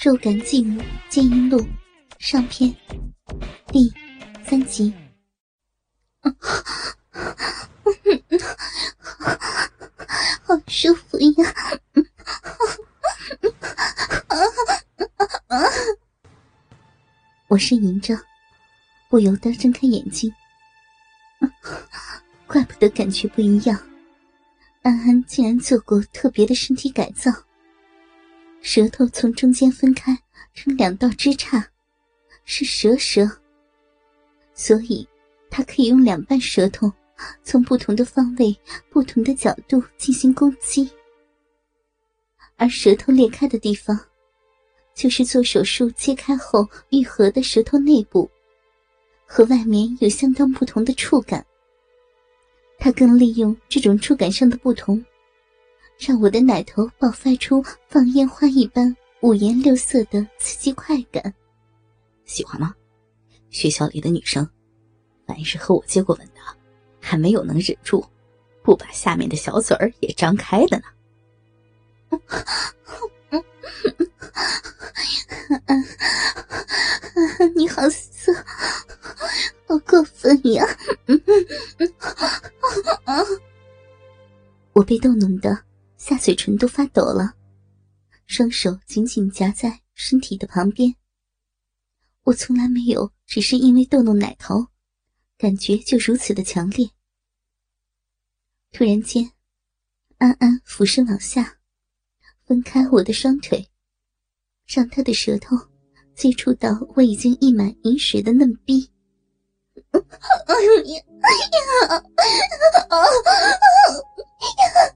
肉感继母剑音录上篇第三集。好舒服呀！我呻吟着，不由得睁开眼睛。怪不得感觉不一样，安安竟然做过特别的身体改造。舌头从中间分开成两道枝杈，是蛇舌，所以它可以用两半舌头从不同的方位、不同的角度进行攻击。而舌头裂开的地方，就是做手术切开后愈合的舌头内部，和外面有相当不同的触感。它更利用这种触感上的不同。让我的奶头爆发出放烟花一般五颜六色的刺激快感，喜欢吗？学校里的女生，凡是和我接过吻的，还没有能忍住，不把下面的小嘴儿也张开的呢。你好色，好过分呀！我被逗弄的。下嘴唇都发抖了，双手紧紧夹在身体的旁边。我从来没有只是因为逗弄奶头，感觉就如此的强烈。突然间，安安俯身往下，分开我的双腿，让他的舌头接触到我已经溢满饮水的嫩逼。哎呀呀！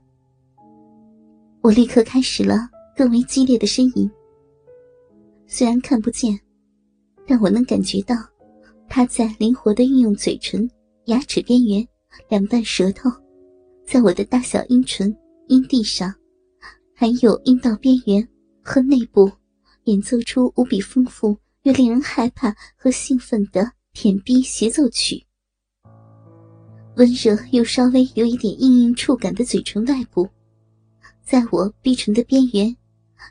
我立刻开始了更为激烈的呻吟。虽然看不见，但我能感觉到他在灵活的运用嘴唇、牙齿边缘、两瓣舌头，在我的大小阴唇、阴蒂上，还有阴道边缘和内部，演奏出无比丰富又令人害怕和兴奋的舔逼协奏曲。温热又稍微有一点硬硬触感的嘴唇外部。在我逼唇的边缘，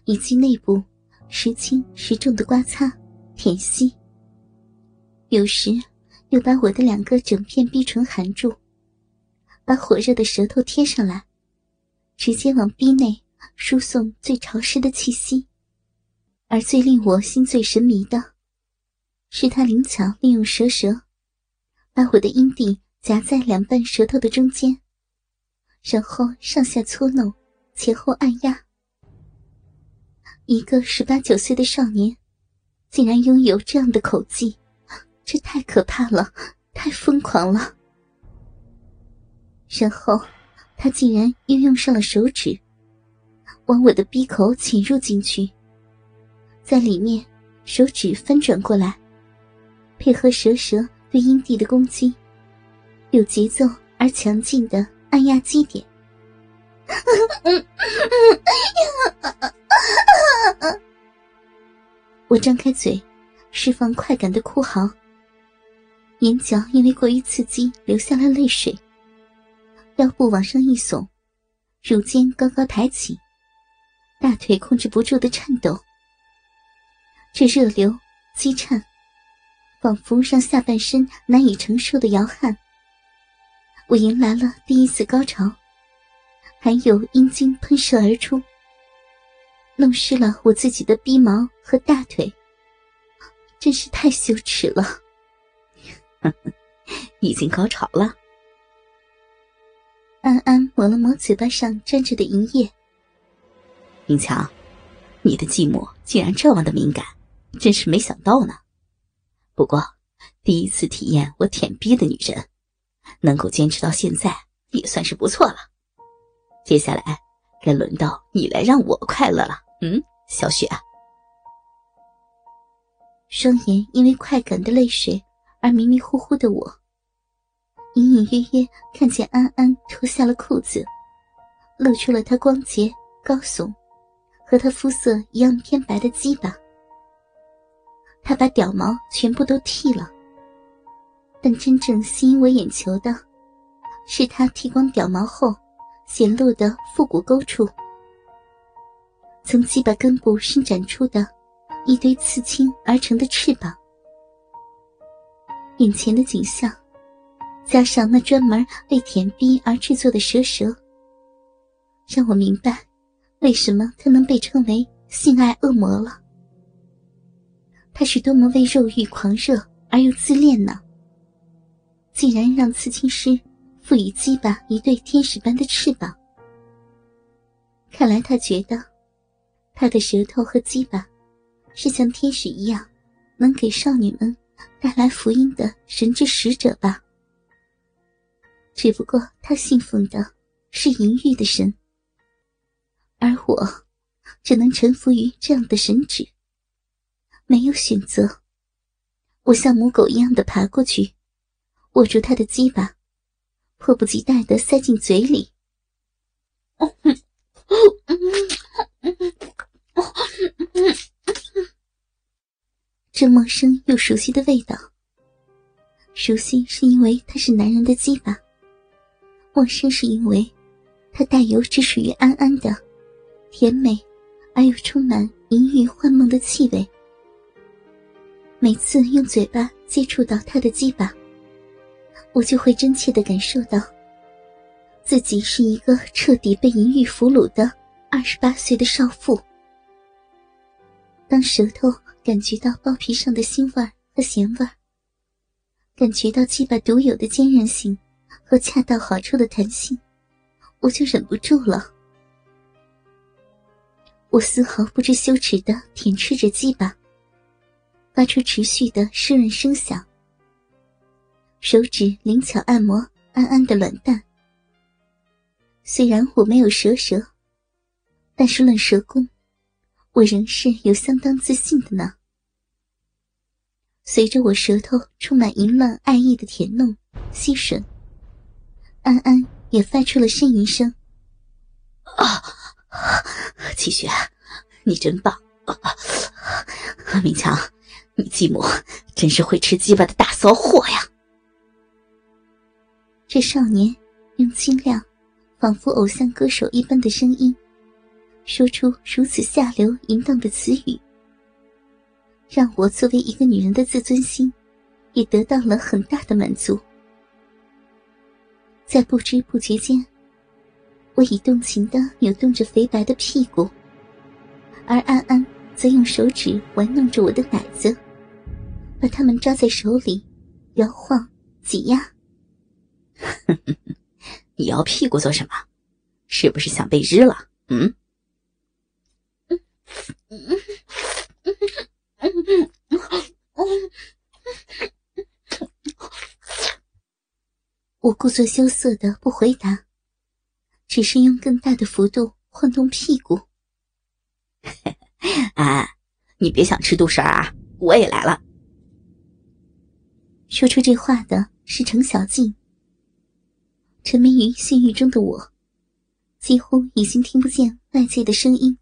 以及内部，时轻时重的刮擦、舔吸。有时，又把我的两个整片逼唇含住，把火热的舌头贴上来，直接往逼内输送最潮湿的气息。而最令我心醉神迷的，是他灵巧利用舌舌，把我的阴蒂夹在两瓣舌头的中间，然后上下搓弄。前后按压，一个十八九岁的少年，竟然拥有这样的口技，这太可怕了，太疯狂了。然后，他竟然又用上了手指，往我的鼻口潜入进去，在里面，手指翻转过来，配合蛇蛇对阴蒂的攻击，有节奏而强劲的按压基点。我张开嘴，释放快感的哭嚎。眼角因为过于刺激流下了泪水，腰部往上一耸，乳尖高高抬起，大腿控制不住的颤抖。这热流激颤，仿佛让下半身难以承受的摇撼。我迎来了第一次高潮。还有阴茎喷射而出，弄湿了我自己的逼毛和大腿，真是太羞耻了。已经高潮了。安安抹了抹嘴巴上沾着的银液。明强，你的寂寞竟然这么的敏感，真是没想到呢。不过，第一次体验我舔逼的女人，能够坚持到现在，也算是不错了。接下来，该轮到你来让我快乐了。嗯，小雪。双眼因为快感的泪水而迷迷糊糊的我，隐隐约约看见安安脱下了裤子，露出了她光洁、高耸，和她肤色一样偏白的鸡巴。他把屌毛全部都剃了，但真正吸引我眼球的，是他剃光屌毛后。显露的腹股沟处，从鸡巴根部伸展出的一堆刺青而成的翅膀。眼前的景象，加上那专门为舔逼而制作的蛇舌，让我明白为什么他能被称为性爱恶魔了。他是多么为肉欲狂热而又自恋呢？竟然让刺青师赋予鸡巴一对天使般的翅膀。看来他觉得，他的舌头和鸡巴，是像天使一样，能给少女们带来福音的神之使者吧。只不过他信奉的是淫欲的神，而我，只能臣服于这样的神旨。没有选择，我像母狗一样的爬过去，握住他的鸡巴，迫不及待的塞进嘴里。这陌生又熟悉的味道，熟悉是因为它是男人的鸡巴，陌生是因为它带有只属于安安的甜美而又充满淫欲幻梦的气味。每次用嘴巴接触到他的鸡巴，我就会真切的感受到，自己是一个彻底被淫欲俘虏的二十八岁的少妇。当舌头感觉到包皮上的腥味和咸味，感觉到鸡巴独有的坚韧性和恰到好处的弹性，我就忍不住了。我丝毫不知羞耻的舔吃着鸡巴。发出持续的湿润声响，手指灵巧按摩安安的卵蛋。虽然我没有蛇舌，但是论舌功，我仍是有相当自信的呢。随着我舌头充满淫乱爱意的舔弄、吸吮，安安也发出了呻吟声。啊，齐雪，你真棒！明强。你继母真是会吃鸡巴的大骚货呀！这少年用清亮、仿佛偶像歌手一般的声音，说出如此下流淫荡的词语，让我作为一个女人的自尊心也得到了很大的满足。在不知不觉间，我已动情的扭动着肥白的屁股，而安安。则用手指玩弄着我的奶子，把它们抓在手里，摇晃、挤压。你摇屁股做什么？是不是想被日了？嗯？我故作羞涩的不回答，只是用更大的幅度晃动屁股。安，你别想吃独食啊！我也来了。说出这话的是程小静。沉迷于性欲中的我，几乎已经听不见外界的声音，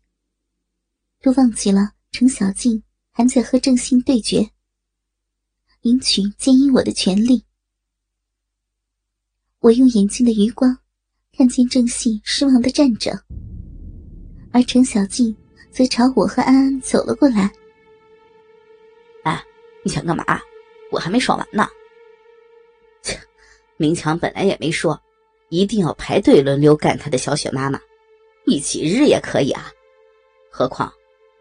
都忘记了程小静还在和郑信对决，赢取奸淫我的权利。我用眼睛的余光看见郑信失望的站着，而程小静。则朝我和安安走了过来。哎，你想干嘛？我还没爽完呢。切，明强本来也没说，一定要排队轮流干他的小雪妈妈，一起日也可以啊。何况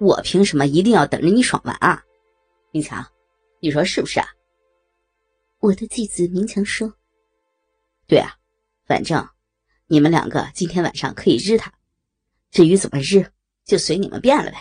我凭什么一定要等着你爽完啊？明强，你说是不是啊？我的继子明强说：“对啊，反正你们两个今天晚上可以日他，至于怎么日。”就随你们便了呗。